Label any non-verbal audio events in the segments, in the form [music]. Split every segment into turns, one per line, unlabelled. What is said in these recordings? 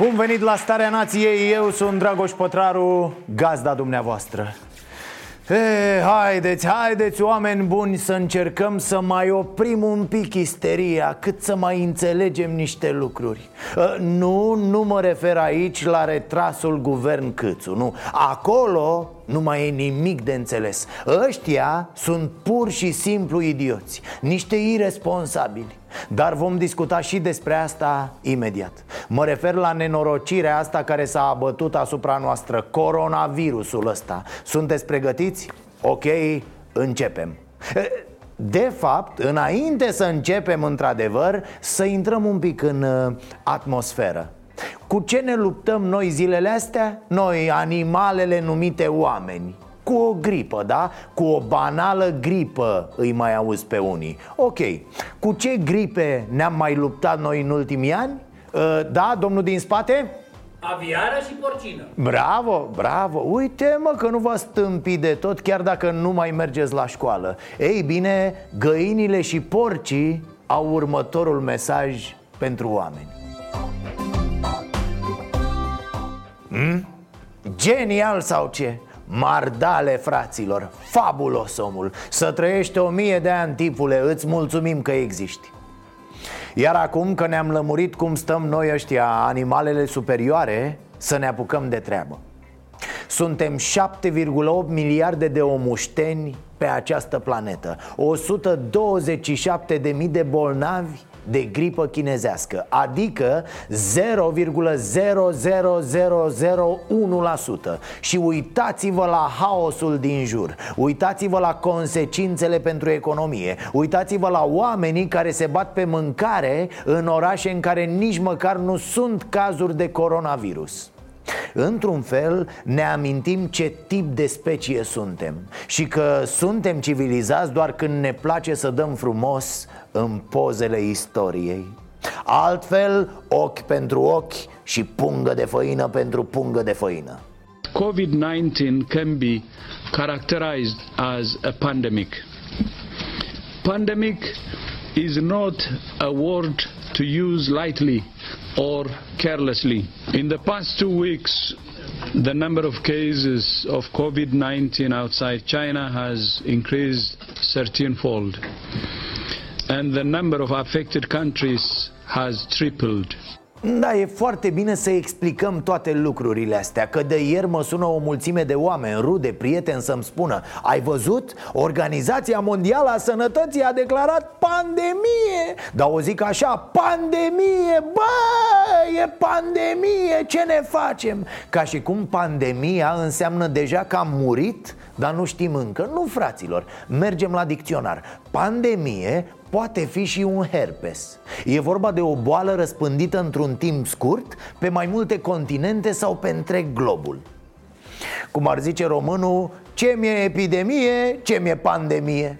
Bun venit la Starea Nației, eu sunt Dragoș Pătraru, gazda dumneavoastră. E, haideți, haideți oameni buni să încercăm să mai oprim un pic isteria Cât să mai înțelegem niște lucruri. E, Nu, nu mă refer aici la retrasul guvern Câțu, nu. Acolo nu mai e nimic de înțeles. Ăștia sunt pur și simplu idioți Niște irresponsabili. Dar vom discuta și despre asta imediat. Mă refer la nenorocirea asta care s-a abătut asupra noastră Coronavirusul ăsta. Sunteți pregătiți? Ok, începem. De fapt, înainte să începem într-adevăr Să intrăm un pic în uh, atmosferă Cu ce ne luptăm noi zilele astea? Noi, animalele numite oameni cu o gripă, da? Cu o banală gripă îi mai auzi pe unii Ok, cu ce gripe ne-am mai luptat noi în ultimii ani? Uh, da, domnul din spate?
Aviară și porcină
Bravo, bravo Uite mă că nu vă stâmpi de tot chiar dacă nu mai mergeți la școală Ei bine, găinile și porcii au următorul mesaj pentru oameni hmm? Genial sau ce? Mardale, fraților, fabulos omul Să trăiești o mie de ani, tipule, îți mulțumim că existi Iar acum că ne-am lămurit cum stăm noi ăștia, animalele superioare Să ne apucăm de treabă suntem 7,8 miliarde de omușteni pe această planetă 127.000 de bolnavi de gripă chinezească Adică 0,00001% Și uitați-vă la haosul din jur Uitați-vă la consecințele pentru economie Uitați-vă la oamenii care se bat pe mâncare În orașe în care nici măcar nu sunt cazuri de coronavirus. Într-un fel ne amintim ce tip de specie suntem Și că suntem civilizați doar când ne place să dăm frumos în pozele istoriei Altfel, ochi pentru ochi și pungă de făină pentru pungă de făină
COVID-19 can be characterized as a pandemic. Pandemic is not a word to use lightly or carelessly. In the past two weeks, the number of cases of COVID 19 outside China has increased 13 fold, and the number of affected countries has tripled.
Da, e foarte bine să explicăm toate lucrurile astea Că de ieri mă sună o mulțime de oameni, rude, prieteni să-mi spună Ai văzut? Organizația Mondială a Sănătății a declarat pandemie Dar o zic așa, pandemie, bă, e pandemie, ce ne facem? Ca și cum pandemia înseamnă deja că am murit, dar nu știm încă Nu, fraților, mergem la dicționar. Pandemie poate fi și un herpes. E vorba de o boală răspândită într-un timp scurt Pe mai multe continente sau pe întreg globul. Cum ar zice românul, ce mi-e epidemie, ce mi-e pandemie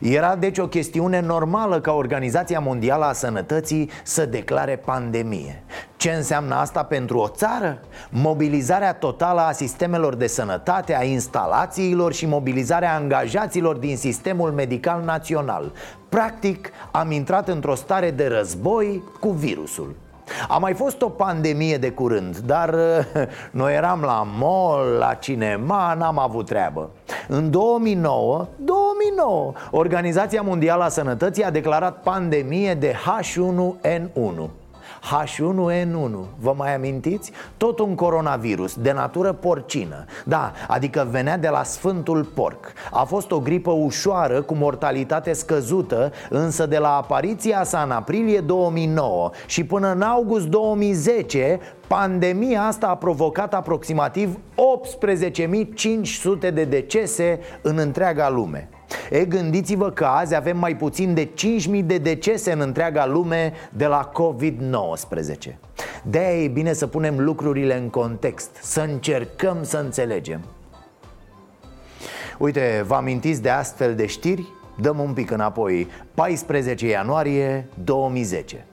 era deci o chestiune normală ca Organizația Mondială a Sănătății să declare pandemie. Ce înseamnă asta pentru o țară? Mobilizarea totală a sistemelor de sănătate, a instalațiilor și mobilizarea angajaților din sistemul medical național. Practic, am intrat într-o stare de război cu virusul a mai fost o pandemie de curând, dar noi eram la mall, la cinema, n-am avut treabă. În 2009, 2009, Organizația Mondială a Sănătății a declarat pandemie de H1N1 H1N1, vă mai amintiți? Tot un coronavirus de natură porcină. Da, adică venea de la Sfântul Porc. A fost o gripă ușoară cu mortalitate scăzută Însă de la apariția sa în aprilie 2009 și până în august 2010 Pandemia asta a provocat aproximativ 18.500 de decese în întreaga lume E, gândiți-vă că azi avem mai puțin de 5.000 de decese în întreaga lume de la COVID-19 De-aia e bine să punem lucrurile în context, să încercăm să înțelegem. Uite, vă amintiți de astfel de știri? Dăm un pic înapoi. 14 ianuarie 2010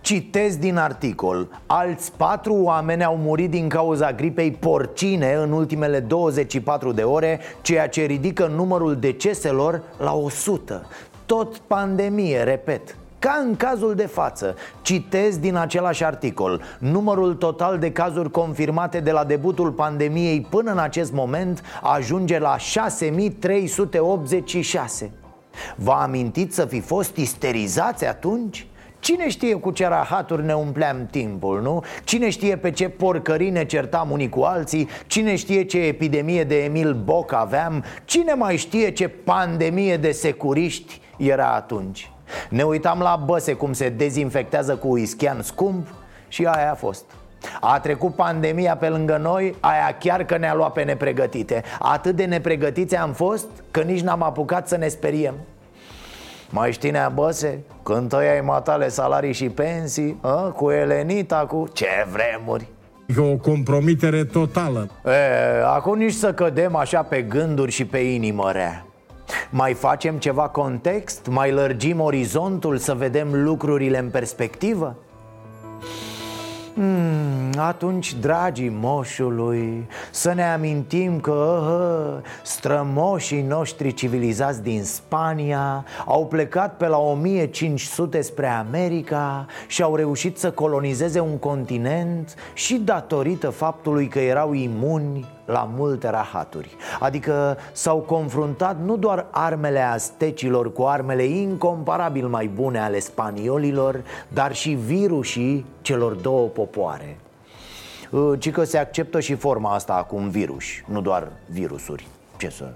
Citez din articol. Alți patru oameni au murit din cauza gripei porcine în ultimele 24 de ore Ceea ce ridică numărul deceselor la 100 Tot pandemie, repet. Ca în cazul de față, citez din același articol. Numărul total de cazuri confirmate de la debutul pandemiei până în acest moment ajunge la 6386 Vă amintiți să fi fost isterizați atunci? Cine știe cu ce rahaturi ne umpleam timpul, nu? Cine știe pe ce porcării ne certam unii cu alții? Cine știe ce epidemie de Emil Boc aveam? Cine mai știe ce pandemie de securiști era atunci? Ne uitam la băse cum se dezinfectează cu ischian scump Și aia a fost. A trecut pandemia pe lângă noi, aia chiar că ne-a luat pe nepregătite. Atât de nepregătiți am fost că nici n-am apucat să ne speriem mai știi nea băse? Când tăiai matale salarii și pensii a? Cu Elenita, cu... Ce vremuri!
E o compromitere totală
e, Acum nici să cădem așa pe gânduri și pe inimă rea mai facem ceva context? Mai lărgim orizontul să vedem lucrurile în perspectivă? Hmm, atunci, dragii moșului, să ne amintim că hă, strămoșii noștri civilizați din Spania au plecat pe la 1500 spre America și au reușit să colonizeze un continent și datorită faptului că erau imuni la multe rahaturi. Adică s-au confruntat nu doar armele astecilor cu armele incomparabil mai bune ale spaniolilor Dar și virusii celor două popoare. Ă, Ci că se acceptă și forma asta acum virus, nu doar virusuri. Ce să...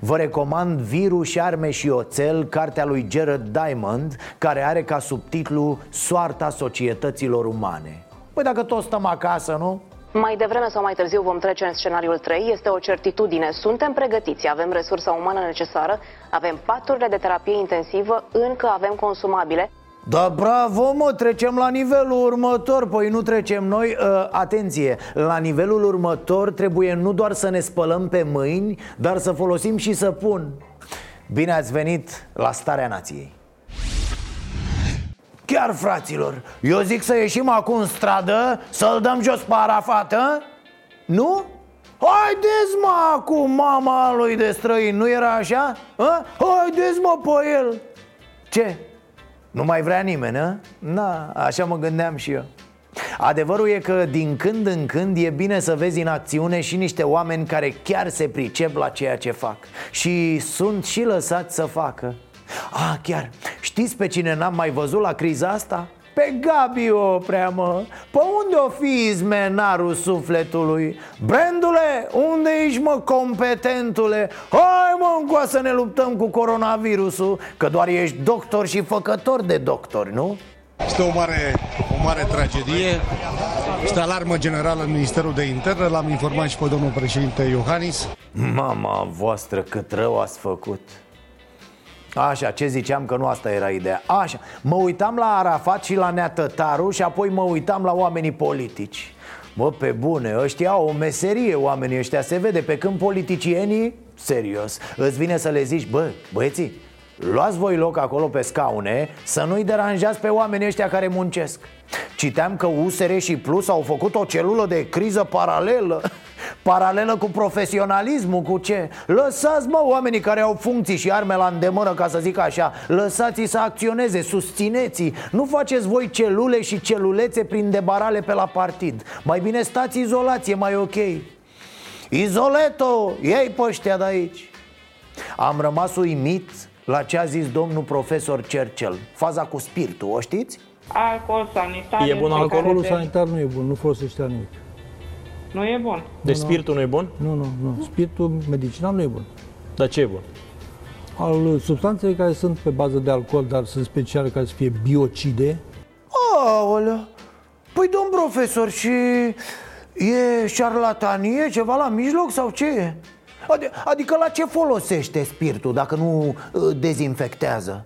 Vă recomand Virus, arme și oțel, cartea lui Jared Diamond Care are ca subtitlu Soarta societăților umane. Păi dacă toți stăm acasă, nu?
Mai devreme sau mai târziu vom trece în scenariul 3. Este o certitudine. Suntem pregătiți, avem resursa umană necesară, avem paturile de terapie intensivă, încă avem consumabile.
Da, bravo, mă, trecem la nivelul următor. Păi nu trecem noi, uh, atenție! La nivelul următor trebuie nu doar să ne spălăm pe mâini Dar să folosim și săpun. Bine ați venit la Starea Nației Chiar, fraților, eu zic să ieșim acum în stradă Să-l dăm jos pe Arafat, a? Nu? Haideți mă acum, mama lui de străin, nu era așa? A? Haideți mă pe el Ce? Nu mai vrea nimeni, a? Na, așa mă gândeam și eu Adevărul e că din când în când e bine să vezi în acțiune și niște oameni care chiar se pricep la ceea ce fac Și sunt și lăsați să facă Ah, chiar, știți pe cine n-am mai văzut la criza asta? Pe Gabi Oprea, mă Pe unde o fi izmenarul sufletului? Brandule, unde ești, mă, competentule? Hai, mă, încoa să ne luptăm cu coronavirusul Că doar ești doctor și făcător de doctori, nu?
Este o mare, o mare tragedie Este alarmă generală în Ministerul de Interne L-am informat și pe domnul președinte Iohannis
Mama voastră, cât rău ați făcut Așa, ce ziceam că nu asta era ideea. Așa, mă uitam la Arafat și la Neatătaru și apoi mă uitam la oamenii politici. Mă, pe bune, ăștia au o meserie, oamenii ăștia Se vede, pe când politicienii, serios Îți vine să le zici, bă, băieții Luați voi loc acolo pe scaune Să nu-i deranjați pe oamenii ăștia care muncesc. Citeam că USR și Plus au făcut o celulă de criză paralelă Paralelă cu profesionalismul, cu ce? Lăsați, mă, oamenii care au funcții și arme la îndemână, ca să zic așa Lăsați-i să acționeze, susțineți Nu faceți voi celule și celulețe prin debarale pe la partid Mai bine stați izolație, mai ok Izoleto, iei pe ăștia de aici Am rămas uimit la ce a zis domnul profesor Cercel Faza cu spiritul, o știți?
Alcool sanitar.
E bun alcoolul
sanitar nu e bun, nu folosește nimic.
Nu e bun.
Deci spiritul nu e bun?
Nu, nu, nu. Spiritul medicinal nu e bun.
Dar ce e bun?
Al substanțele care sunt pe bază de alcool, dar sunt speciale care să fie biocide.
Aolea! Păi, domn profesor, și e șarlatanie ceva la mijloc sau ce e? Adi- Adică la ce folosește spiritul dacă nu uh, dezinfectează?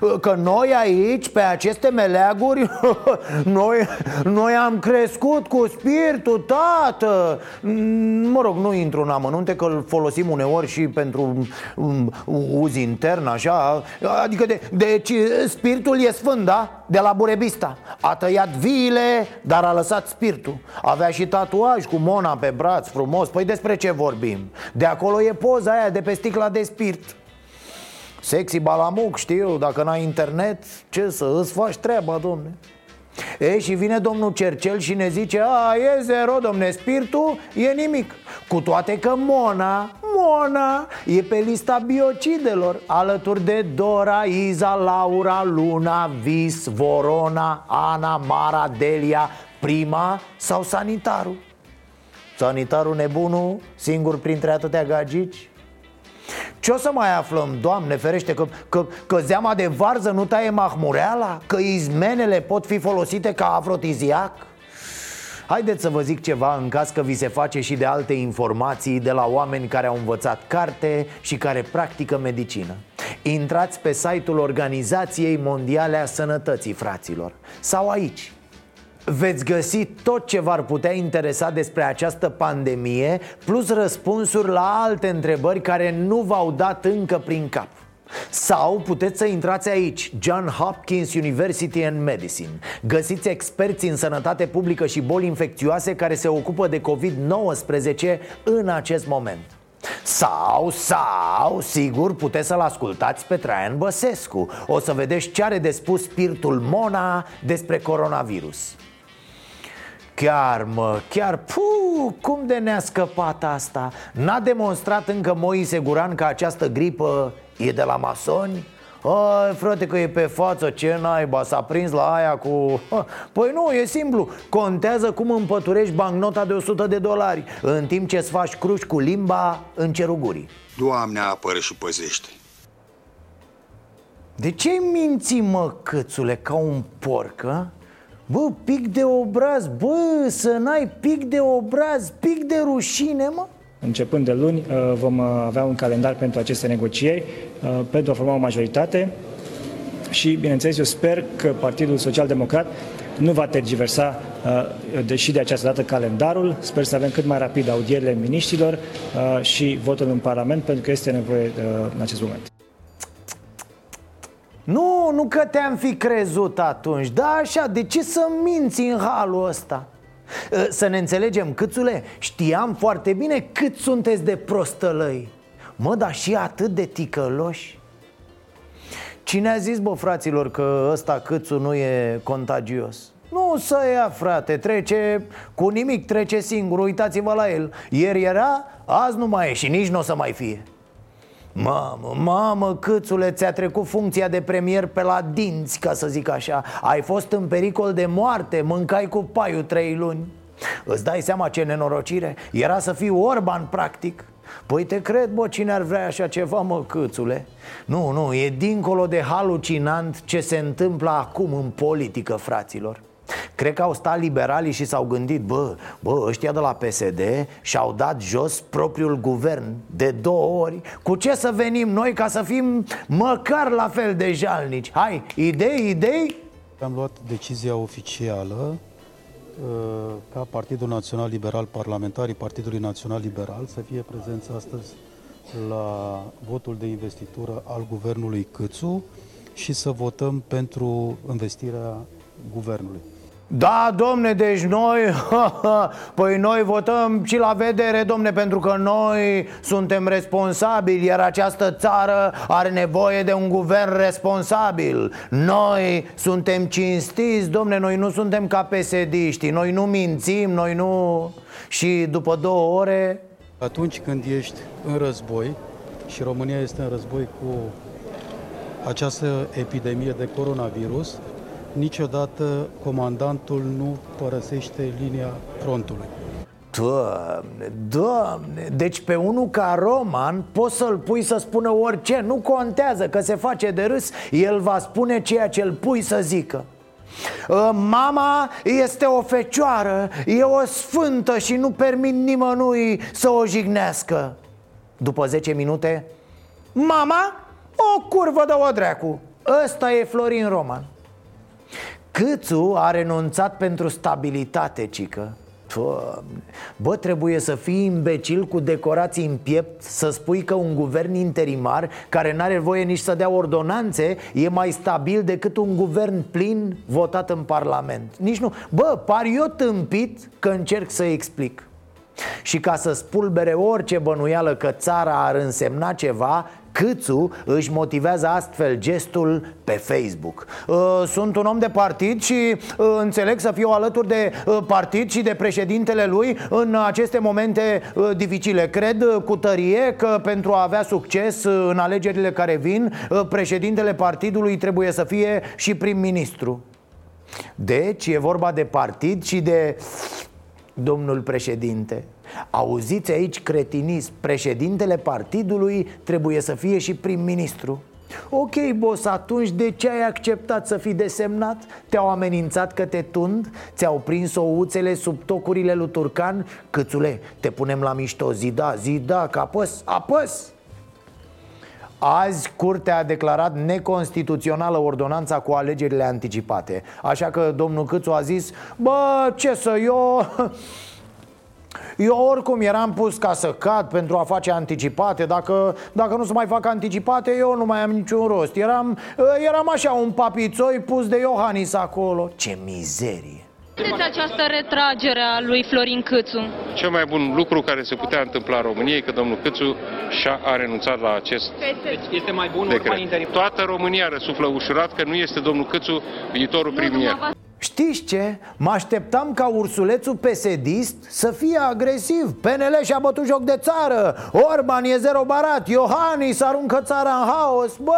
Uh, Că noi aici, pe aceste meleaguri, [laughs] noi, noi am crescut cu spiritul, tată. Mm, Mă rog, nu intru în amănunte că îl folosim uneori și pentru um, uz intern, așa. Adică, de, deci, spiritul e sfânt, da? De la Burebista. A tăiat viile, dar a lăsat spiritul. Avea și tatuaj cu Mona pe braț, frumos. Păi despre ce vorbim? De acolo e poza aia de pe sticla de spirit Sexy balamuc, știu, dacă n-ai internet, ce să îți faci treaba, domne. E, și vine domnul Cercel și ne zice A, e zero, domne, spiritul e nimic. Cu toate că Mona, Mona, e pe lista biocidelor Alături de Dora, Iza, Laura, Luna, Vis, Vorona, Ana, Mara, Delia, Prima sau Sanitarul. Sanitarul nebunul, singur printre atâtea gagici ce o să mai aflăm, Doamne ferește, că, că, că zeama de varză nu taie mahmureala? Că izmenele pot fi folosite ca afrodiziac? Haideți să vă zic ceva în caz că vi se face și de alte informații de la oameni care au învățat carte și care practică medicină Intrați pe site-ul Organizației Mondiale a Sănătății, fraților Sau aici, Veți găsi tot ce v-ar putea interesa despre această pandemie Plus răspunsuri la alte întrebări care nu v-au dat încă prin cap. Sau puteți să intrați aici, John Hopkins University and Medicine. Găsiți experți în sănătate publică și boli infecțioase care se ocupă de COVID-19 în acest moment. Sau, sau, sigur, puteți să-l ascultați pe Traian Băsescu. O să vedeți ce are de spus spiritul Mona despre coronavirus Chiar, mă, chiar, pu, cum de ne-a scăpat asta? N-a demonstrat încă Moise Guran că această gripă e de la masoni? Ai, frate, că e pe față, ce naiba, s-a prins la aia cu... Păi nu, e simplu, contează cum împăturești bancnota de 100 de dolari În timp ce îți faci cruci cu limba în cerul gurii
Doamne apără și păzește.
De ce minți, mă, câțule, ca un porc, a? Bă, pic de obraz, bă, să n-ai pic de obraz, pic de rușine, mă
Începând de luni uh, vom uh, avea un calendar pentru aceste negocieri, uh, pentru a forma o majoritate și, bineînțeles, eu sper că Partidul Social Democrat nu va tergiversa, deși de această dată, calendarul. Sper să avem cât mai rapid audierile miniștrilor și votul în Parlament, pentru că este nevoie în acest moment.
Nu, nu că te-am fi crezut atunci Da, așa, de ce să minți în halul ăsta? Ă, Să ne înțelegem, câțule, știam foarte bine cât sunteți de prostălăi Mă, dar și atât de ticăloși Cine a zis, bă, fraților, că ăsta câțul nu e contagios? Nu să ia, frate, trece cu nimic, trece singur, uitați-vă la el Ieri era, azi nu mai e și nici nu o să mai fie Mamă, mamă, câțule, ți-a trecut funcția de premier pe la dinți, ca să zic așa Ai fost în pericol de moarte, mâncai cu paiul trei luni Îți dai seama ce nenorocire? Era să fii Orban, practic Păi te cred, bă, cine ar vrea așa ceva, mă, câțule? Nu, nu, e dincolo de halucinant ce se întâmplă acum în politică, fraților Cred că au stat liberalii și s-au gândit Bă, bă, ăștia de la PSD și-au dat jos propriul guvern de două ori Cu ce să venim noi ca să fim măcar la fel de jalnici? Hai, idei, idei?
Am luat decizia oficială uh, ca Partidul Național Liberal, parlamentarii Partidului Național Liberal să fie prezenți astăzi la votul de investitură al guvernului Câțu și să votăm pentru investirea guvernului.
Da, domne, deci noi, [laughs] păi noi votăm și la vedere, domne, pentru că noi suntem responsabili, iar această țară are nevoie de un guvern responsabil. Noi suntem cinstiți, domne, noi nu suntem ca psd noi nu mințim, noi nu... Și după două ore...
Atunci când ești în război și România este în război cu această epidemie de coronavirus, niciodată comandantul nu părăsește linia frontului.
Doamne, doamne Deci pe unul ca Roman poți să-l pui să spună orice Nu contează că se face de râs El va spune ceea ce îl pui să zică. Uh, Mama este o fecioară E o sfântă și nu permit nimănui să o jignească. După 10 minute Mama, o curvă de o dracu. Ăsta e Florin Roman Câțu a renunțat pentru stabilitate, cică. Doamne. Bă, trebuie să fii imbecil cu decorații în piept Să spui că un guvern interimar Care n-are voie nici să dea ordonanțe E mai stabil decât un guvern plin votat în parlament. Nici nu. Bă, par eu tâmpit că încerc să explic. Și ca să spulbere orice bănuială că țara ar însemna ceva Câțu își motivează astfel gestul pe Facebook. Uh, Sunt un om de partid și uh, înțeleg să fiu alături de uh, partid și de președintele lui în aceste momente uh, dificile. Cred uh, cu tărie că pentru a avea succes uh, în alegerile care vin uh, Președintele partidului trebuie să fie și prim-ministru. Deci e vorba de partid și de domnul președinte Auziți aici cretinism Președintele partidului trebuie să fie și prim-ministru Ok, boss, atunci de ce ai acceptat să fii desemnat? Te-au amenințat că te tund? Ți-au prins ouțele sub tocurile lui Turcan? Câțule, te punem la mișto, zi da, zi da, că apăs, apăs! Azi, Curtea a declarat neconstituțională ordonanța cu alegerile anticipate. Așa că domnul Câțu a zis Bă, ce să eu... Eu oricum eram pus ca să cad pentru a face anticipate. Dacă, dacă nu se mai fac anticipate, eu nu mai am niciun rost. Eram, eram așa un papițoi pus de Iohannis acolo. Ce mizerie
Vedeți această retragere a lui Florin Câțu?
Cel mai bun lucru care se putea întâmpla în România e că domnul Câțu și-a a renunțat la acest
Deci este mai bun
decret.
urma interim.
Toată România răsuflă ușurat că nu este domnul Câțu viitorul premier.
Știți ce? Mă așteptam ca ursulețul pesedist să fie agresiv. PNL și-a bătut joc de țară. Orban e zero barat. Iohannis aruncă țara în haos. Bă,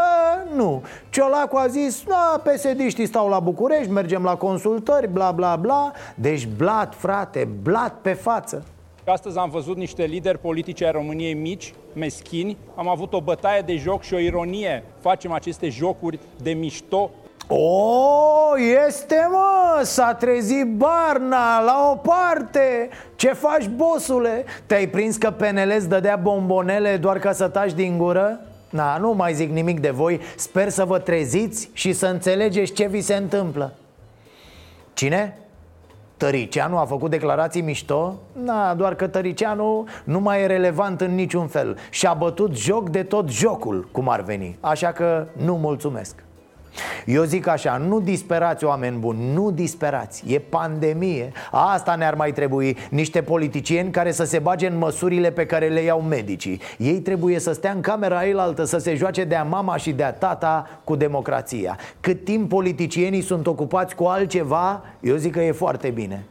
nu. Ciolacu a zis, da, pesediștii stau la București Mergem la consultări, bla bla bla. Deci blat, frate, blat pe față.
Astăzi am văzut niște lideri politici ai României mici, meschini. Am avut o bătaie de joc și o ironie. Facem aceste jocuri de mișto
O, este mă, s-a trezit Barna la o parte Ce faci, bosule? Te-ai prins că PNL îți dădea bombonele doar ca să taci din gură? Na, nu mai zic nimic de voi Sper să vă treziți și să înțelegeți ce vi se întâmplă Cine? Tăricianu a făcut declarații mișto? Na, doar că Tăricianu nu mai e relevant în niciun fel Și-a bătut joc de tot jocul, cum ar veni Așa că nu mulțumesc eu zic așa, nu disperați oameni buni, nu disperați. E pandemie, asta ne-ar mai trebui. Niște politicieni care să se bage în măsurile pe care le iau medicii. Ei trebuie să stea în camera eilaltă Să se joace de-a mama și de-a tata cu democrația. Cât timp politicienii sunt ocupați cu altceva Eu zic că e foarte bine.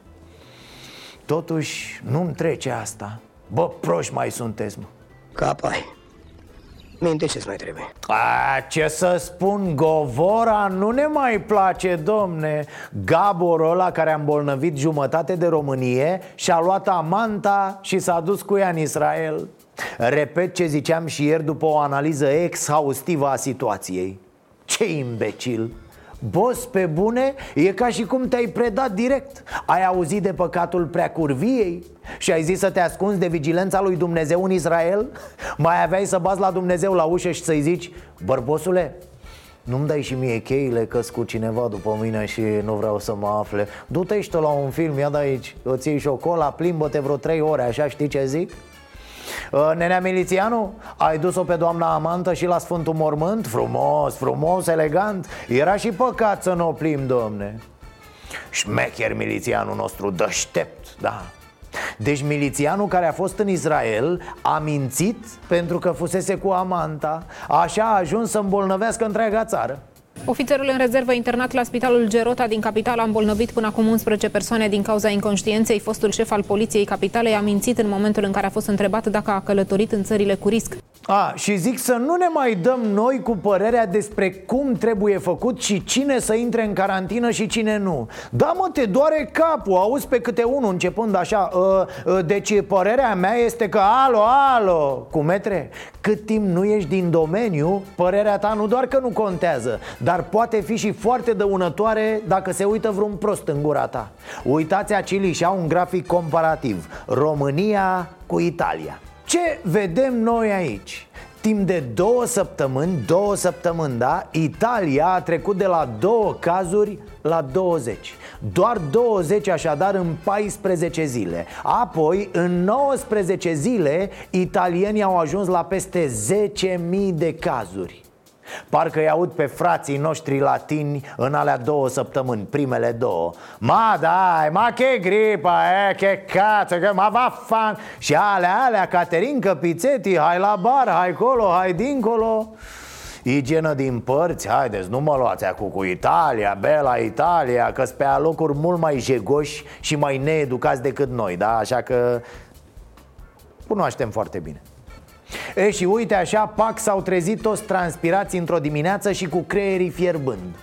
Totuși, nu-mi trece asta. Bă, proști mai sunteți, mă.
Capai. Minte ce mai trebuie?
A, ce să spun, Govora nu ne mai place, domne. Gaborul ăla care a îmbolnăvit jumătate de Românie Și-a luat amanta și s-a dus cu ea în Israel. Repet ce ziceam și ieri după o analiză exhaustivă a situației. Ce imbecil. Boss, pe bune, e ca și cum te-ai predat direct. Ai auzit de păcatul preacurviei și ai zis să te ascunzi de vigilența lui Dumnezeu în Israel? Mai aveai să bați la Dumnezeu la ușă și să-i zici Bărbosule, nu-mi dai și mie cheile că cu cineva după mine și nu vreau să mă afle Du-te și tu la un film, ia de aici Îți iei șocola, plimbă-te vreo trei ore, așa știi ce zic? Uh, Nenea Milițianu, ai dus-o pe doamna Amantă și la Sfântul Mormânt? Frumos, frumos, elegant Era și păcat să nu o plim, domne Șmecher milițianul nostru, deștept, da deci milițianul care a fost în Israel a mințit pentru că fusese cu Amanta. Așa a ajuns să îmbolnăvească întreaga țară
Ofițerul în rezervă internat la spitalul Gerota din capital a îmbolnăvit până acum 11 persoane din cauza inconștienței. Fostul șef al poliției capitalei a mințit în momentul în care a fost întrebat dacă a călătorit în țările cu risc.
A, și zic să nu ne mai dăm noi cu părerea despre cum trebuie făcut și cine să intre în carantină și cine nu Da mă, te doare capul, auzi pe câte unul începând așa uh, uh, Deci părerea mea este că alo, alo, cu metre Cât timp nu ești din domeniu, părerea ta nu doar că nu contează Dar poate fi și foarte dăunătoare dacă se uită vreun prost în gura ta. Uitați Acili și au un grafic comparativ. România cu Italia. Ce vedem noi aici? Timp de două săptămâni, două săptămâni, da? Italia a trecut de la două cazuri la 20 Doar 20 așadar în 14 zile. Apoi, în 19 zile, italienii au ajuns la peste 10.000 de cazuri Parcă îi aud pe frații noștri latini în alea două săptămâni, primele două. Ma dai, ma che gripa, eh, che cazzo, că ma va fan Și alea, alea, Caterin Căpițeti, hai la bar, hai colo, hai dincolo. Igienă din părți, haideți, nu mă luați acum cu Italia, bela Italia Că pe alocuri mult mai jegoși și mai needucați decât noi, da? Așa că cunoaștem foarte bine E, și uite așa, pac s-au trezit toți transpirați într-o dimineață și cu creierii fierbând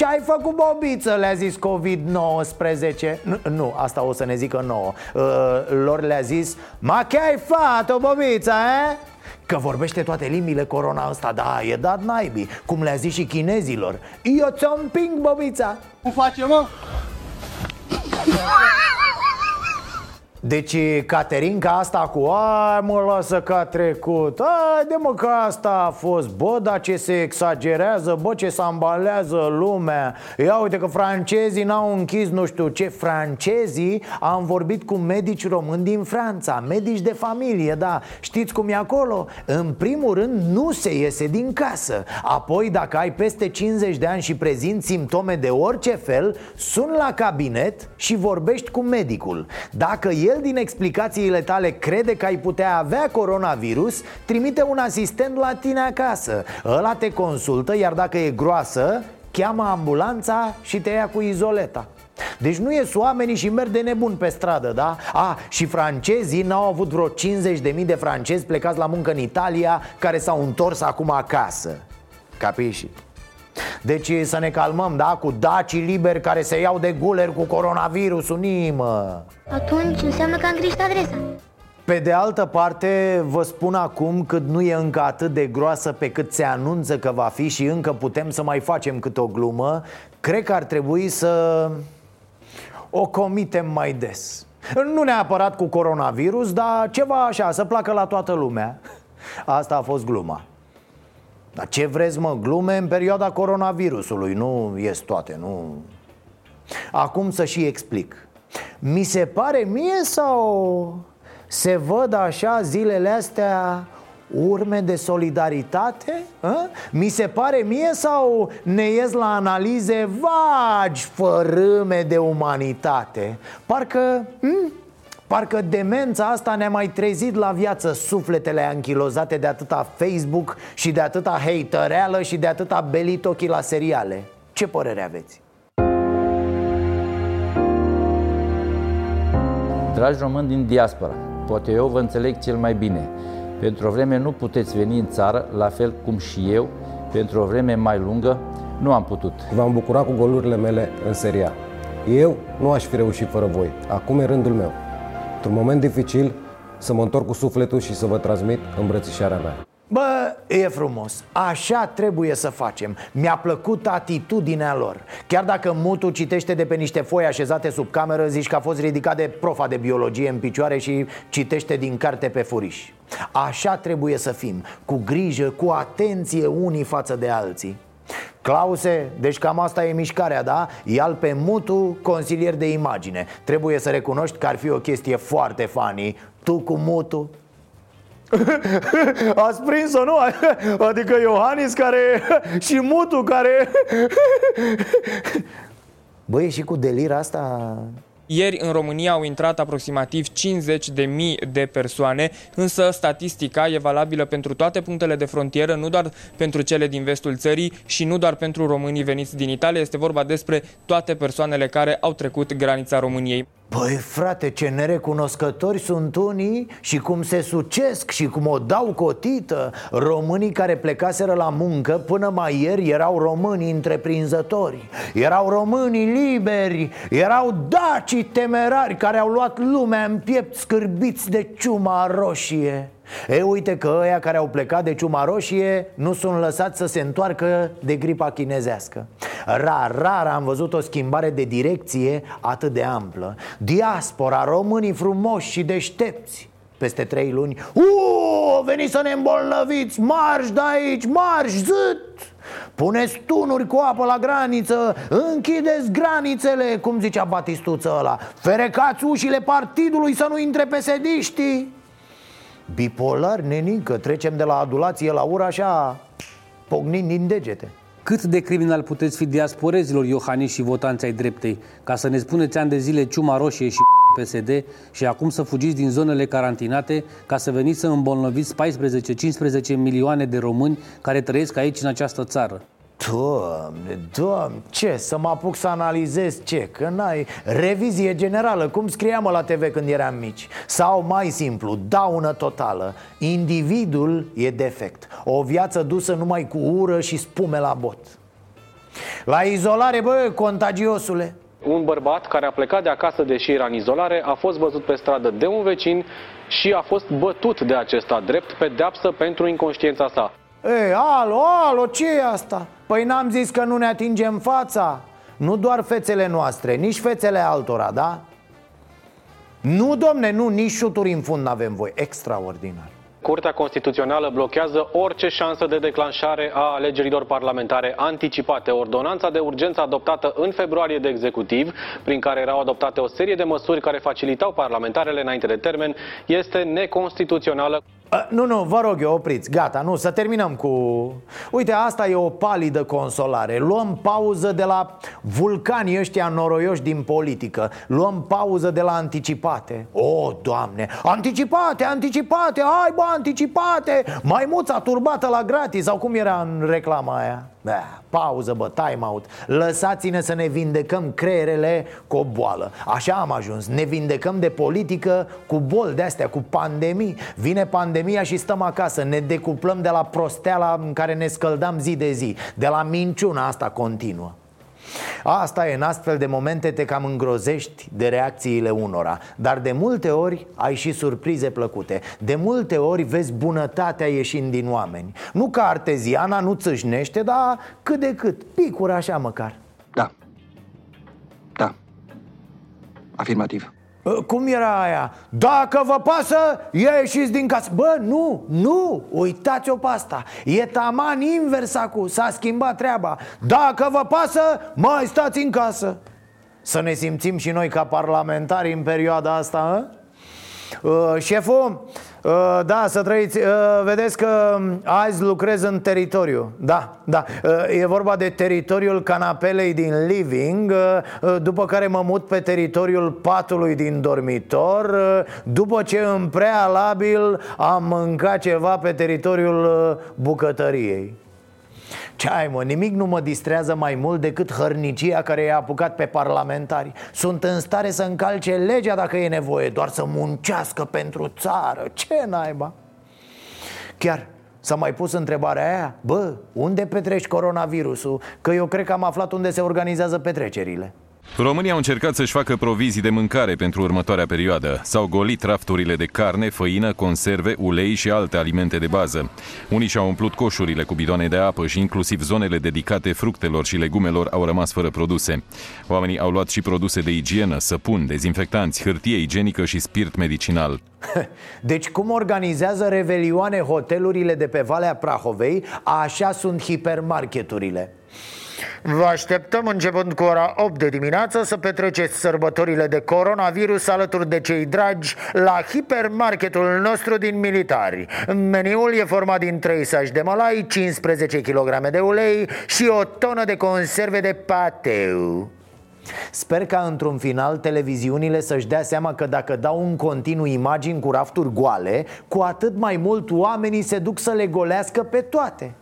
ce ai făcut, bobiță? Le-a zis COVID-19 nu, nu, asta o să ne zică nouă uh, Lor le-a zis Ma ce ai făcut, bobiță, eh? Că vorbește toate limbile corona ăsta, da, e dat naibii Cum le-a zis și chinezilor Eu ți-o împing, bobița
Cum face, mă?
Deci Caterinca asta cu Ai mă lasă că a trecut. Ai de mă că asta a fost. Bă, dar ce se exagerează Bă, ce se ambalează lumea. Ia uite că francezii n-au închis nu știu ce Francezii am vorbit cu medici români din Franța Medici de familie, da. Știți cum e acolo? În primul rând nu se iese din casă. Apoi dacă ai peste 50 de ani și prezinți simptome de orice fel Sun la cabinet și vorbești cu medicul. Dacă el el din explicațiile tale crede că ai putea avea coronavirus, trimite un asistent la tine acasă Ăla te consultă, iar dacă e groasă, cheamă ambulanța și te ia cu izoleta deci nu ies oamenii și merg de nebun pe stradă, da? A, și francezii n-au avut vreo 50.000 de francezi plecați la muncă în Italia Care s-au întors acum acasă Capiși? Deci să ne calmăm, da? Cu dacii liberi care se iau de guler cu coronavirusul, nimă
Atunci înseamnă că am greșit adresa
pe de altă parte, vă spun acum cât nu e încă atât de groasă pe cât se anunță că va fi și încă putem să mai facem cât o glumă, cred că ar trebui să o comitem mai des. Nu neapărat cu coronavirus, dar ceva așa, să placă la toată lumea. Asta a fost gluma. Dar ce vreți mă, glume în perioada coronavirusului Nu ies toate, nu Acum să și explic Mi se pare mie sau se văd așa zilele astea urme de solidaritate? A? Mi se pare mie sau ne ies la analize vagi fărâme de umanitate? Parcă... Hm? Parcă demența asta ne-a mai trezit la viață sufletele anchilozate de atâta Facebook și de atâta hatereală și de atâta belitochi la seriale Ce părere aveți?
Dragi români din diaspora, poate eu vă înțeleg cel mai bine. Pentru o vreme nu puteți veni în țară, la fel cum și eu, pentru o vreme mai lungă, nu am putut.
V-am bucurat cu golurile mele în seria. Eu nu aș fi reușit fără voi. Acum e rândul meu într-un moment dificil, să mă întorc cu sufletul și să vă transmit îmbrățișarea mea.
Bă, e frumos, așa trebuie să facem. Mi-a plăcut atitudinea lor. Chiar dacă mutul citește de pe niște foi așezate sub cameră Zici că a fost ridicat de profa de biologie în picioare Și citește din carte pe furiș. Așa trebuie să fim Cu grijă, cu atenție unii față de alții Clause, deci cam asta e mișcarea, da? Ial pe mutu, consilier de imagine Trebuie să recunoști că ar fi o chestie foarte funny Tu cu mutu [laughs] Ați prins-o, nu? [laughs] Adică Iohannis care... [laughs] și mutu care... Băi, și cu delir asta...
Ieri în România au intrat aproximativ 50 de mii de persoane, însă statistica e valabilă pentru toate punctele de frontieră, nu doar pentru cele din vestul țării și nu doar pentru românii veniți din Italia, este vorba despre toate persoanele care au trecut granița României.
Păi frate, ce nerecunoscători sunt unii și cum se sucesc și cum o dau cotită. Românii care plecaseră la muncă până mai ieri erau români întreprinzători. Erau românii liberi, erau dacii temerari care au luat lumea în piept scârbiți de ciuma roșie E, uite că ăia care au plecat de ciuma roșie nu sunt lăsați să se întoarcă de gripa chinezească. Rar, rar am văzut o schimbare de direcție atât de amplă. Diaspora, românii frumoși și deștepți peste trei luni. Uuu, veniți să ne îmbolnăviți, marș de aici, marș, zât! Puneți tunuri cu apă la graniță Închideți granițele Cum zicea Batistuță ăla. Ferecați ușile partidului să nu intre pesediștii Bipolar, nenică Trecem de la adulație la ură așa Pognind din degete
Cât de criminal puteți fi diasporezilor iohaniști și votanți ai dreptei ca să ne spuneți ani de zile ciuma roșie și [laughs] PSD și acum să fugiți din zonele carantinate ca să veniți să îmbolnăviți 14-15 milioane de români care trăiesc aici în această țară?
Doamne, doamne, ce? Să mă apuc să analizez ce? Că n-ai revizie generală, cum scriam la TV când eram mici Sau mai simplu, daună totală Individul e defect O viață dusă numai cu ură și spume la bot La izolare, bă, contagiosule
Un bărbat care a plecat de acasă deși era în izolare a fost văzut pe stradă de un vecin și a fost bătut de acesta drept pedeapsă pentru inconștiența sa.
Ei, alo, alo, ce e asta? Păi n-am zis că nu ne atingem fața Nu doar fețele noastre, nici fețele altora, da? Nu, domne, nu, nici șuturi în fund n-avem voi Extraordinar
Curtea Constituțională blochează orice șansă de declanșare a alegerilor parlamentare anticipate. Ordonanța de urgență adoptată în februarie de executiv, prin care erau adoptate o serie de măsuri care facilitau parlamentarele înainte de termen, este neconstituțională.
A, Nu, nu, vă rog eu, opriți, gata, nu, să terminăm cu... Uite, asta e o palidă consolare. Luăm pauză de la vulcanii ăștia noroioși din politică. Luăm pauză de la anticipate. O, Doamne, anticipate, anticipate, hai bă, anticipate! Maimuța turbată la gratis, sau cum era în reclama aia? Da, pauză, bă, time out. Lăsați-ne să ne vindecăm creierele cu o boală. Așa am ajuns, ne vindecăm de politică cu boli de-astea, cu pandemii. Vine pandemia și stăm acasă. Ne decuplăm de la prosteala în care ne scăldam zi de zi. De la minciuna asta continuă Asta e, în astfel de momente te cam îngrozești de reacțiile unora. Dar de multe ori ai și surprize plăcute. De multe ori vezi bunătatea ieșind din oameni. Nu ca arteziana, nu țâșnește, dar cât de cât, picuri așa măcar.
Afirmativ.
Uh, Cum era aia? Dacă vă pasă, ieșiți din casă Bă, nu, nu, uitați-o pe asta E taman invers acum, s-a schimbat treaba Dacă vă pasă, mai stați în casă Să ne simțim și noi ca parlamentari în perioada asta, a? Uh, șeful, uh, da, să trăiți. Uh, Vedeți că um, azi lucrez în teritoriu. Da, da. Uh, E vorba de teritoriul canapelei din living uh, uh, După care mă mut pe teritoriul patului din dormitor. Uh, După ce în prealabil am mâncat ceva pe teritoriul uh, bucătăriei ce ai mă, nimic nu mă distrează mai mult decât hărnicia care i-a apucat pe parlamentari Sunt în stare să încalce legea dacă e nevoie, doar să muncească pentru țară Ce naiba? Chiar S-a mai pus întrebarea aia Bă, unde petreci coronavirusul? Că eu cred că am aflat unde se organizează petrecerile
România au încercat să-și facă provizii de mâncare pentru următoarea perioadă. S-au golit rafturile de carne, făină, conserve, ulei și alte alimente de bază. Unii și-au umplut coșurile cu bidoane de apă și inclusiv zonele dedicate fructelor și legumelor au rămas fără produse. Oamenii au luat și produse de igienă, săpun, dezinfectanți, hârtie igienică și spirit medicinal. [laughs]
Deci cum organizează revelioane hotelurile de pe Valea Prahovei, așa sunt hipermarketurile Vă așteptăm începând cu ora 8 de dimineață să petreceți sărbătorile de coronavirus alături de cei dragi la hipermarketul nostru din militari. Meniul e format din 3 saci de mălai, 15 kg de ulei și o tonă de conserve de pateu. Sper ca într-un final televiziunile să-și dea seama că dacă dau în continuu imagini cu rafturi goale Cu atât mai mult oamenii se duc să le golească pe toate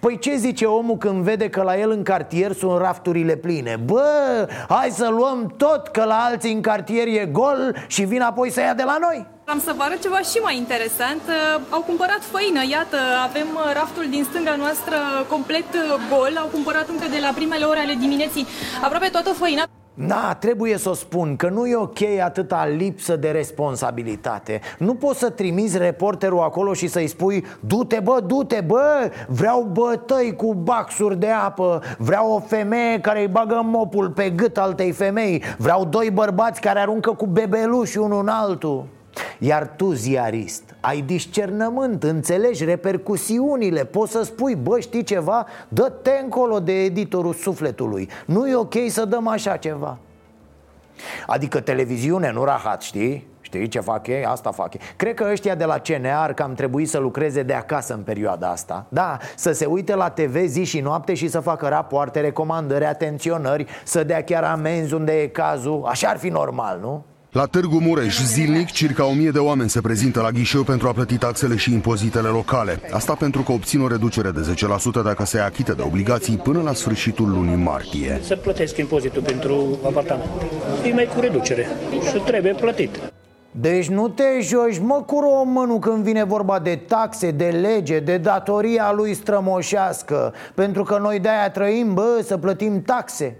Păi ce zice omul când vede că la el în cartier sunt rafturile pline? Bă, hai să luăm tot că la alții în cartier e gol și vin apoi să ia de la noi
Am să vă arăt ceva și mai interesant. Uh, Au cumpărat făină, iată, avem uh, raftul din stânga noastră complet uh, gol. Au cumpărat încă de la primele ore ale dimineții. Aproape toată făina.
Da, trebuie să o spun că nu e ok atâta lipsă de responsabilitate. Nu poți să trimiți reporterul acolo și să-i spui Du-te bă, du-te bă, vreau bătăi cu baxuri de apă. Vreau o femeie care îi bagă mopul pe gât altei femei. Vreau doi bărbați care aruncă cu bebeluși unul în altul Iar tu, ziarist, ai discernământ, înțelegi repercusiunile Poți să spui, bă, știi ceva? Dă-te încolo de editorul sufletului Nu e ok să dăm așa ceva Adică televiziune, nu rahat, știi? Știi ce fac ei? Asta fac ei Cred că ăștia de la CNR că am trebuit să lucreze de acasă în perioada asta Da, să se uite la TV zi și noapte și să facă rapoarte, recomandări, atenționări Să dea chiar amenzi unde e cazul Așa ar fi normal, nu?
La Târgu Mureș, zilnic, circa 1000 de oameni se prezintă la ghișeu pentru a plăti taxele și impozitele locale. Asta pentru că obțin o reducere de 10% dacă se achită de obligații până la sfârșitul lunii martie.
Să plătesc impozitul pentru apartament. E mai cu reducere și trebuie plătit.
Deci nu te joci, mă, cu românul când vine vorba de taxe, de lege, de datoria lui strămoșească Pentru că noi de-aia trăim, bă, să plătim taxe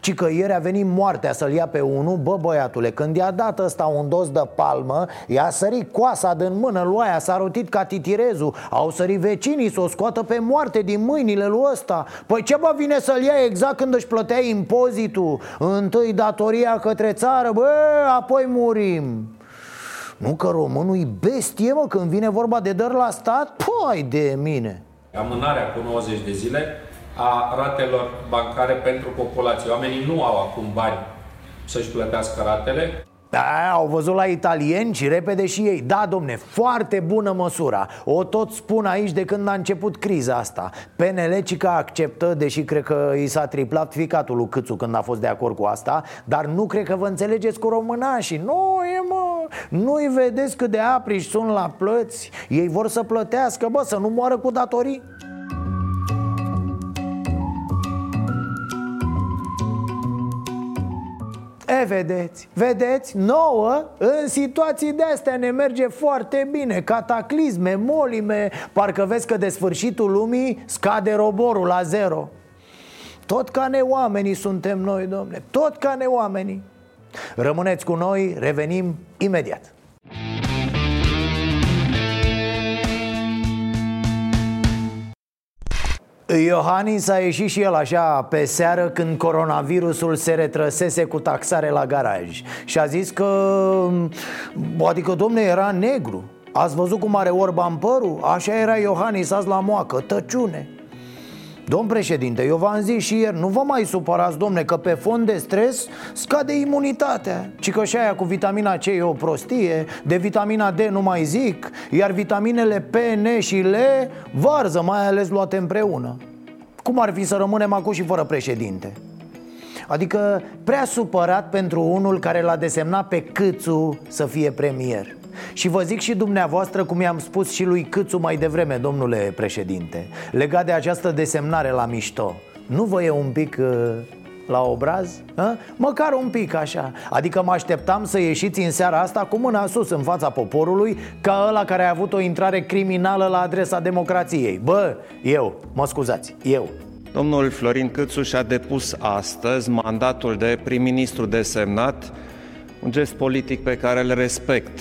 ci că ieri a venit moartea să-l ia pe unul. Bă băiatule, când i-a dat ăsta un dos de palmă I-a sărit coasa din mână lui aia S-a rotit ca titirezul. Au sărit vecinii să o scoată pe moarte din mâinile lui ăsta. Păi ce bă vine să-l ia exact când își plătea impozitul? Întâi datoria către țară, bă, apoi murim. Nu că românul e bestie, mă, când vine vorba de dări la stat? Păi de mine.
Amânarea cu 90 de zile a ratelor bancare pentru populație. Oamenii nu au acum bani să-și plătească ratele.
Da, au văzut la italieni și repede și ei. Da, domne, foarte bună măsura. O tot spun aici de când a început criza asta. PNL că acceptă, deși cred că i s-a triplat ficatul lui Câțu când a fost de acord cu asta Dar nu cred că vă înțelegeți cu românașii. Nu e, mă, nu-i vedeți cât de apriși sunt la plăți? Ei vor să plătească, bă, să nu moară cu datorii E, vedeți, vedeți, nouă, în situații de astea ne merge foarte bine. Cataclisme, molime, parcă vezi că de sfârșitul lumii scade roborul la zero. Tot ca ne oamenii suntem noi, domne, tot ca ne oamenii Rămâneți cu noi, revenim imediat Iohannis a ieșit și el așa pe seară când coronavirusul se retrăsese cu taxare la garaj. Și a zis că, adică domne, era negru. Ați văzut cum are Orban părul? Așa era Iohannis azi la moacă, tăciune Domn președinte, eu v-am zis și ieri, nu vă mai supărați, domne, că pe fond de stres scade imunitatea. Ci că și aia cu vitamina C e o prostie, de vitamina D nu mai zic Iar vitaminele P, N și L varză, mai ales luate împreună. Cum ar fi să rămânem acum și fără președinte? Adică prea supărat pentru unul care l-a desemnat pe Câțu să fie premier și vă zic și dumneavoastră, cum i-am spus și lui Câțu mai devreme, domnule președinte Legat de această desemnare la mișto Nu vă e un pic uh, la obraz? A? Măcar un pic așa Adică mă așteptam să ieșiți în seara asta cu mâna sus în fața poporului Ca ăla care a avut o intrare criminală la adresa democrației Bă, eu, mă scuzați, eu
Domnul Florin Câțu și-a depus astăzi mandatul de prim-ministru desemnat Un gest politic pe care îl respect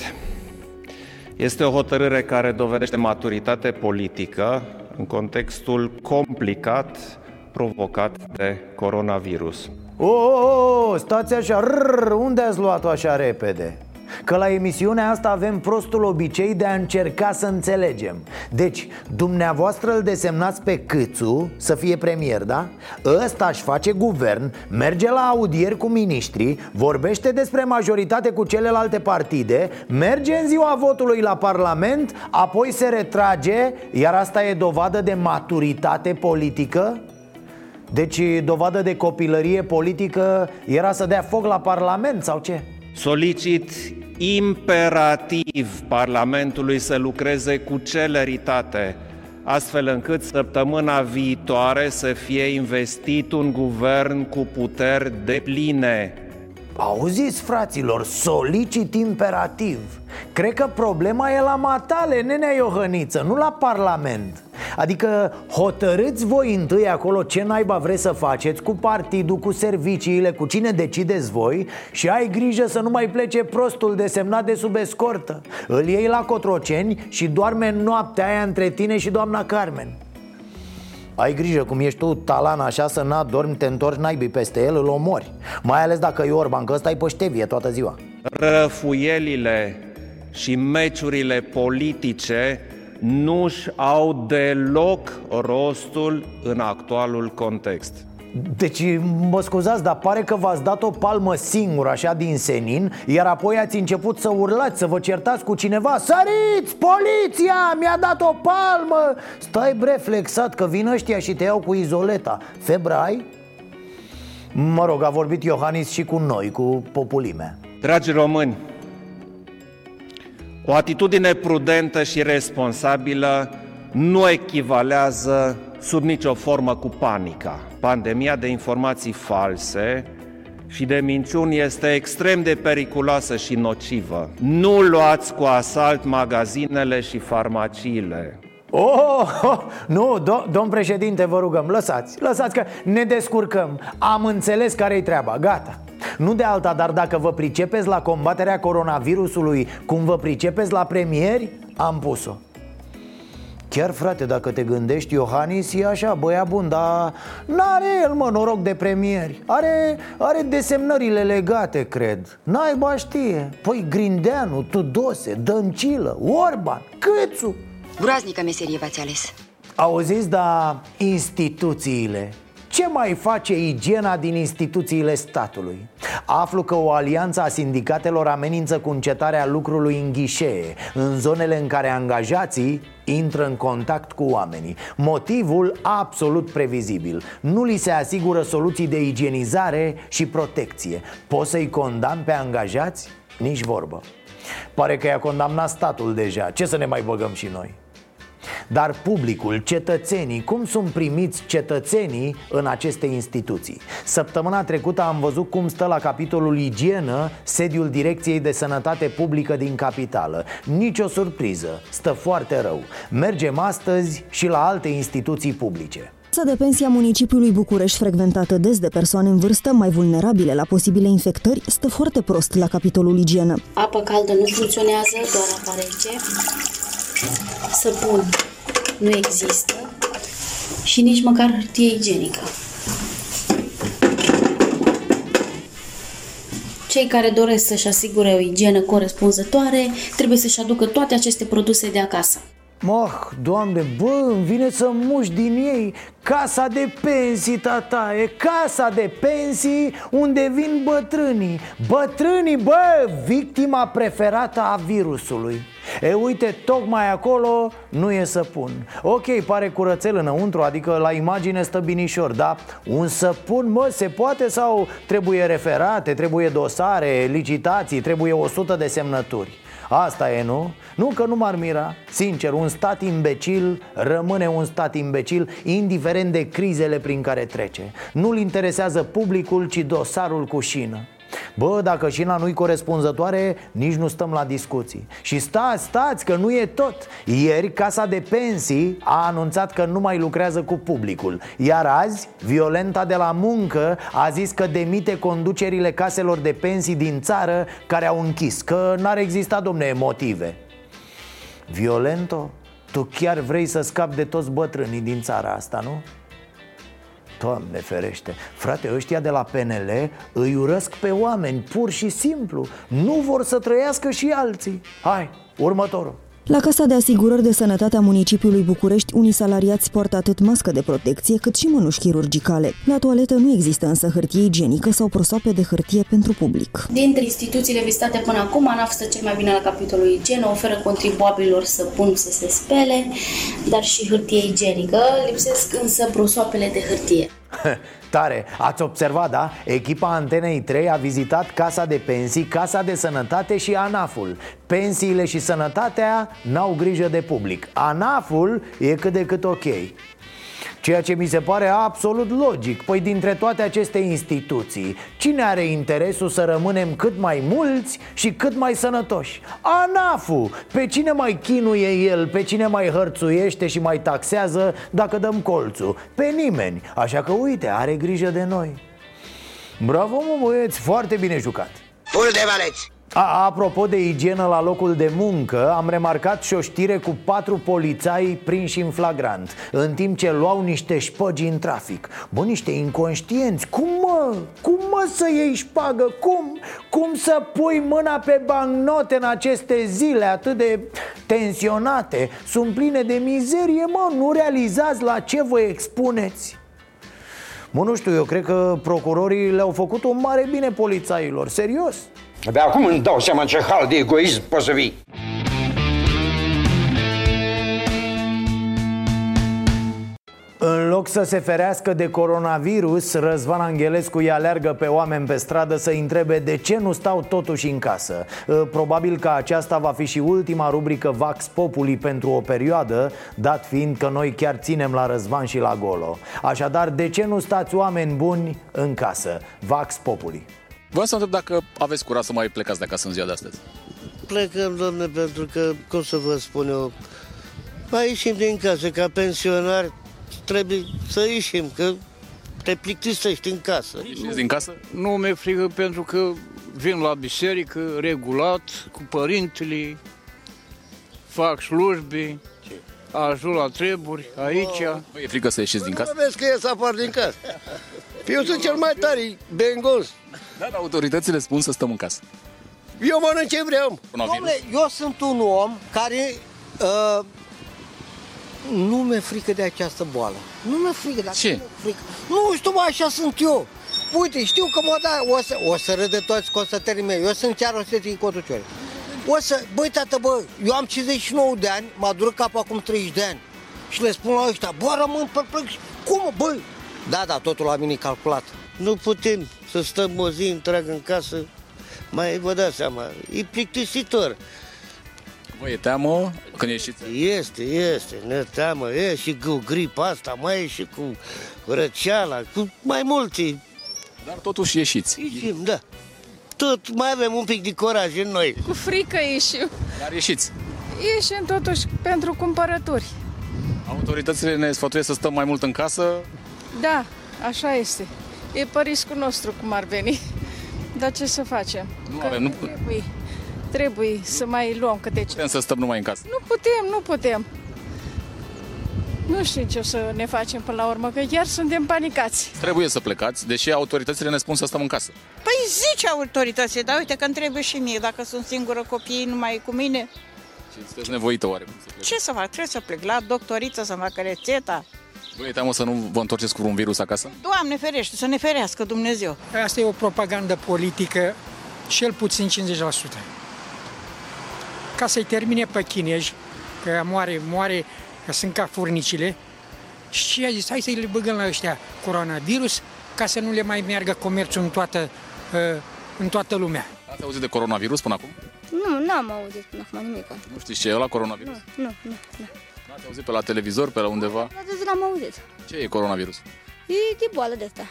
este o hotărâre care dovedește maturitate politică în contextul complicat provocat de coronavirus.
O, oh, oh, stați așa, rrr, unde ați luat-o așa repede? Că la emisiunea asta avem prostul obicei de a încerca să înțelegem Deci, dumneavoastră îl desemnați pe Câțu să fie premier, da? Ăsta își face guvern, merge la audieri cu miniștrii Vorbește despre majoritate cu celelalte partide Merge în ziua votului la parlament Apoi se retrage Iar asta e dovadă de maturitate politică? Deci dovadă de copilărie politică era să dea foc la parlament sau ce?
Solicit imperativ Parlamentului să lucreze cu celeritate, astfel încât săptămâna viitoare să fie investit un guvern cu puteri de pline.
Auziți, fraților, solicit imperativ Cred că problema e la matale, nenea Iohăniță, nu la Parlament Adică hotărâți voi întâi acolo ce naiba vreți să faceți Cu partidul, cu serviciile, cu cine decideți voi Și ai grijă să nu mai plece prostul desemnat de sub escortă. Îl iei la Cotroceni și doarme noaptea aia între tine și doamna Carmen. Ai grijă cum ești tu talan așa să n dormi, te întorci naibii peste el, îl omori. Mai ales dacă e Orban, că ăsta e pe toată ziua.
Răfuielile și meciurile politice nu-și au deloc rostul în actualul context.
Deci, mă scuzați, dar pare că v-ați dat o palmă singură, așa, din senin Iar apoi ați început să urlați, să vă certați cu cineva Săriți! Poliția! Mi-a dat o palmă! Stai bre, flexat, că vin ăștia și te iau cu izoleta Febră ai? Mă rog, a vorbit Iohannis și cu noi, cu populimea
Dragi români, o atitudine prudentă și responsabilă nu echivalează sub nicio formă cu panica. Pandemia de informații false și de minciuni este extrem de periculoasă și nocivă. Nu luați cu asalt magazinele și farmaciile.
Oh, oh nu, do- domn președinte, vă rugăm, lăsați, lăsați că ne descurcăm Am înțeles care-i treaba, gata nu de alta, dar dacă vă pricepeți la combaterea coronavirusului Cum vă pricepeți la premieri, am pus-o. Chiar frate, dacă te gândești, Iohannis e așa, băia bun, dar n-are el, mă, noroc de premieri. Are, are desemnările legate, cred. Naiba știe. Păi Grindeanu, Tudose, Dăncilă, Orban, Câțu.
Groaznică meserie v-ați ales.
Auziți, da, instituțiile ce mai face igiena din instituțiile statului? Aflu că o alianță a sindicatelor amenință cu încetarea lucrului în ghișee În zonele în care angajații intră în contact cu oamenii Motivul absolut previzibil Nu li se asigură soluții de igienizare și protecție Poți să-i condamn pe angajați? Nici vorbă Pare că i-a condamnat statul deja Ce să ne mai băgăm și noi? Dar publicul, cetățenii, cum sunt primiți cetățenii în aceste instituții? Săptămâna trecută am văzut cum stă la capitolul igienă sediul Direcției de Sănătate Publică din capitală Nici o surpriză, stă foarte rău Mergem astăzi și la alte instituții publice
Casa de pensie a municipiului București, frecventată des de persoane în vârstă mai vulnerabile la posibile infectări, stă foarte prost la capitolul igienă.
Apa caldă nu funcționează, doar apa rece. Săpun nu există și nici măcar hârtie igienică. Cei care doresc să-și asigure o igienă corespunzătoare trebuie să-și aducă toate aceste produse de acasă.
Moh, doamne, bă, îmi vine să muși din ei. Casa de pensii, tata, e casa de pensii unde vin bătrânii. Bătrânii, bă, victima preferată a virusului. E, uite, tocmai acolo nu e săpun. Ok, pare curățel înăuntru, adică la imagine stă binișor Dar un săpun, mă, se poate sau trebuie referate, trebuie dosare, licitații, trebuie 100 de semnături Asta e, nu? Nu că nu m-ar mira. Sincer, un stat imbecil rămâne un stat imbecil Indiferent de crizele prin care trece. Nu-l interesează publicul, ci dosarul cu șină Bă, dacă șina nu-i corespunzătoare, nici nu stăm la discuții. Și stați, stați, că nu e tot. Ieri Casa de Pensii a anunțat că nu mai lucrează cu publicul. Iar azi, Violenta de la muncă a zis că demite conducerile caselor de pensii din țară care au închis Că n-ar exista, domne, motive. Violento, tu chiar vrei să scapi de toți bătrânii din țara asta, nu? Doamne ferește Frate, ăștia de la PNL îi urăsc pe oameni Pur și simplu. Nu vor să trăiască și alții. Hai, următorul
la Casa de Asigurări de Sănătate a municipiului București, unii salariați poartă atât mască de protecție cât și mănuși chirurgicale. La toaletă nu există însă hârtie igienică sau prosoape de hârtie pentru public.
Dintre instituțiile vizitate până acum, ANAF stă cel mai bine la capitolul igienă, oferă contribuabililor să pun să se spele, dar și hârtie igienică. Lipsesc însă prosoapele de hârtie. [laughs]
Tare, ați observat, da? Echipa Antenei 3 a vizitat Casa de Pensii, Casa de Sănătate și ANAF-ul. Pensiile și sănătatea n-au grijă de public. ANAF-ul e cât de cât ok Ceea ce mi se pare absolut logic. Păi dintre toate aceste instituții Cine are interesul să rămânem cât mai mulți și cât mai sănătoși? ANAF-ul Pe cine mai chinuie el, pe cine mai hărțuiește și mai taxează dacă dăm colțul? Pe nimeni. Așa că uite, are grijă de noi. Bravo mă băieți, foarte bine jucat.
Ful de valeți
A, apropo de igienă la locul de muncă, am remarcat și o știre cu patru polițai prinși în flagrant În timp ce luau niște șpăgi în trafic Bă, niște inconștienți, cum mă? Cum mă să iei șpagă? Cum? Cum să pui mâna pe bancnote în aceste zile atât de tensionate? Sunt pline de mizerie, mă, nu realizați la ce vă expuneți? Mă, nu știu, eu cred că procurorii le-au făcut un mare bine polițailor, serios
Abia acum îmi dau seama ce hal de egoism poți să vii.
Loc să se ferească de coronavirus, Răzvan Angelescu îi aleargă pe oameni pe stradă să întrebe de ce nu stau totuși în casă. Probabil că aceasta va fi și ultima rubrică Vax Populi pentru o perioadă, dat fiind că noi chiar ținem la Răzvan și la Golo. Așadar, de ce nu stați oameni buni în casă? Vax Populi.
Vreau să întreb dacă aveți curaj să mai plecați de acasă în ziua de astăzi.
Plecăm, domne, pentru că, cum să vă spun eu, mai ieșim din casă, ca pensionar trebuie să ieșim, că te plictisești în casă.
Ieșiți din casă?
Nu mi-e frică pentru că vin la biserică regulat, cu părintele, fac slujbe, ajut la treburi aici.
Nu e frică să ieșiți din casă?
Nu vezi că ies apar din casă. Eu sunt cel mai tare, bengos.
Da, dar autoritățile spun să stăm în casă.
Eu mănânc ce vreau.
Dom'le, eu sunt un om care uh, nu mi-e frică de această boală. Nu mi-e frică. Dar
Ce?
Nu, frică. nu știu, mă, așa sunt eu. Uite, știu că mă da, o să, o să râdă toți constatării mei. Eu sunt chiar o să fie cotucioare. O să, băi, tată, bă, eu am 59 de ani, m-a durat capul acum 30 de ani. Și le spun la ăștia, bă, rămân perplex. Cum, băi? Da, da, totul la mine e calculat.
Nu putem să stăm o zi întreagă în casă. Mai vă dați seama, e plictisitor.
Vă e teamă când ieșiți?
Este, este, ne teamă, e și cu gripa asta, mai e și cu răceala, cu mai multe.
Dar totuși ieșiți.
Ieșim, da. Tot mai avem un pic de curaj în noi.
Cu frică ieșim.
Dar ieșiți.
Ieșim totuși pentru cumpărături.
Autoritățile ne sfătuiesc să stăm mai mult în casă.
Da, așa este. E pe riscul nostru cum ar veni. Dar ce să facem?
Nu
Că
avem, nu-
Trebuie, trebuie să mai luăm câte ce.
Putem să stăm numai în casă.
Nu putem, nu putem. Nu știu ce o să ne facem până la urmă, că chiar suntem panicați.
Trebuie să plecați, deși autoritățile ne spun să stăm în casă.
Păi zice autoritățile, dar uite că îmi trebuie și mie, dacă sunt singură copiii numai cu mine,
Și sunteți nevoită oare?
ce să fac? Trebuie să plec la doctoriță să-mi facă rețeta.
Vă e teamă să nu vă întorceți cu un virus acasă?
Doamne ferește, să ne ferească Dumnezeu.
Asta e o propagandă politică, cel puțin 50%. Ca să-i termine pe chinezi, că moare, moare, că sunt ca furnicile, și a zis, hai să le băgăm la ăștia coronavirus, ca să nu le mai meargă comerțul în toată, uh, în toată lumea.
Ați auzit de coronavirus până acum?
Nu, n-am auzit până acum nimic.
Nu știți ce e la coronavirus?
Nu, nu, nu. nu.
Ați auzit pe la televizor, pe la undeva?
Atât n-am auzit.
Ce e coronavirus?
E de boală de asta.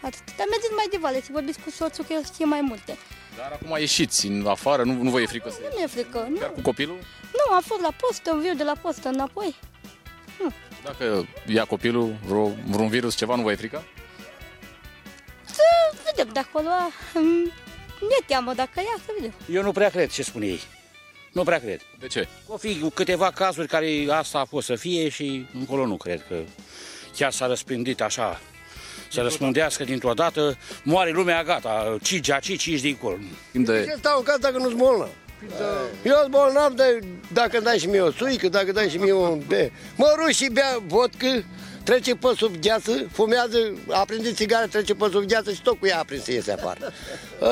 Atât. Dar mergeți mai de vale, să vorbiți cu soțul că el știe mai multe.
Dar acum ieșiți în afară, nu, nu vă e frică să
Nu mi-e frică, nu.
Chiar cu copilul?
Nu, am fost la postă, îmi viu de la postă înapoi.
Dacă ia copilul vreo, vreun virus, ceva, nu vă e frică?
Să vedem de acolo. mm, Mi-e teamă dacă ia, să vedem.
Eu nu prea cred ce spun ei. Nu prea cred.
De ce?
O fi câteva cazuri care asta a fost să fie și încolo nu cred că chiar s-a răspândit așa. Să răspândească dintr-o dată, moare lumea, gata, cici aici, cici dincolo.
De...
Ce stau în casă dacă nu-s bolnav? Eu sunt bolnav, de, dacă dai și mie o suică, dacă dai și mie un... De, mă ruși și bea vodcă, trece pe sub gheață, fumează, aprinde țigară, trece pe sub gheață și tot cu ea aprins să iese afară.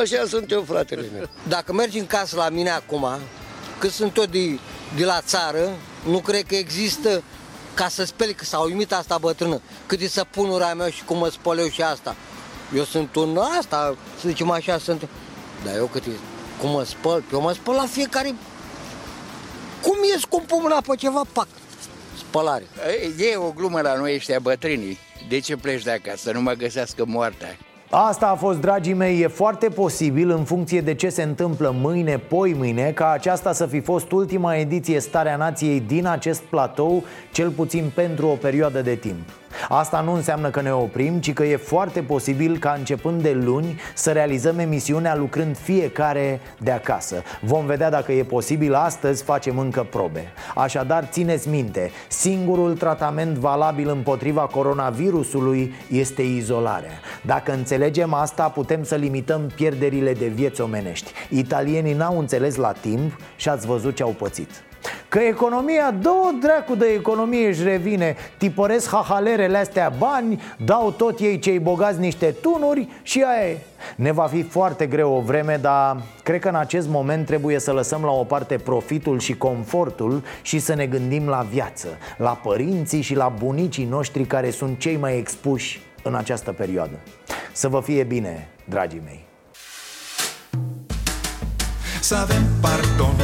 Așa sunt eu, fratele meu.
Dacă mergi în casă la mine acum, că sunt tot de, de la țară, nu cred că există ca să speli, că s-a uimit asta bătrână, cât e săpunura mea și cum mă spăl eu și asta. Eu sunt un asta, să zicem așa, sunt... Dar eu cât e, cum mă spăl, eu mă spăl la fiecare... Cum ies cu mâna pe ceva, pac, spălare.
E o glumă la noi ăștia bătrânii. De ce pleci de acasă? Să nu mă găsească moartea.
Asta a fost, dragii mei, e foarte posibil în funcție de ce se întâmplă mâine, poi mâine, ca aceasta să fi fost ultima ediție Starea Nației din acest platou, cel puțin pentru o perioadă de timp. Asta nu înseamnă că ne oprim, ci că e foarte posibil ca începând de luni să realizăm emisiunea lucrând fiecare de acasă. Vom vedea dacă e posibil, astăzi facem încă probe. Așadar, țineți minte, singurul tratament valabil împotriva coronavirusului este izolarea. Dacă înțelegem asta, putem să limităm pierderile de vieți omenești. Italienii n-au înțeles la timp și ați văzut ce au pățit Că economia, două dracu de economie își revine. Tipăresc hahalerele astea bani Dau tot ei cei bogați niște tunuri și aia e. Ne va fi foarte greu o vreme, dar cred că în acest moment trebuie să lăsăm la o parte profitul și confortul Și să ne gândim la viață La părinții și la bunicii noștri care sunt cei mai expuși în această perioadă. Să vă fie bine, dragii mei.
Să avem pardon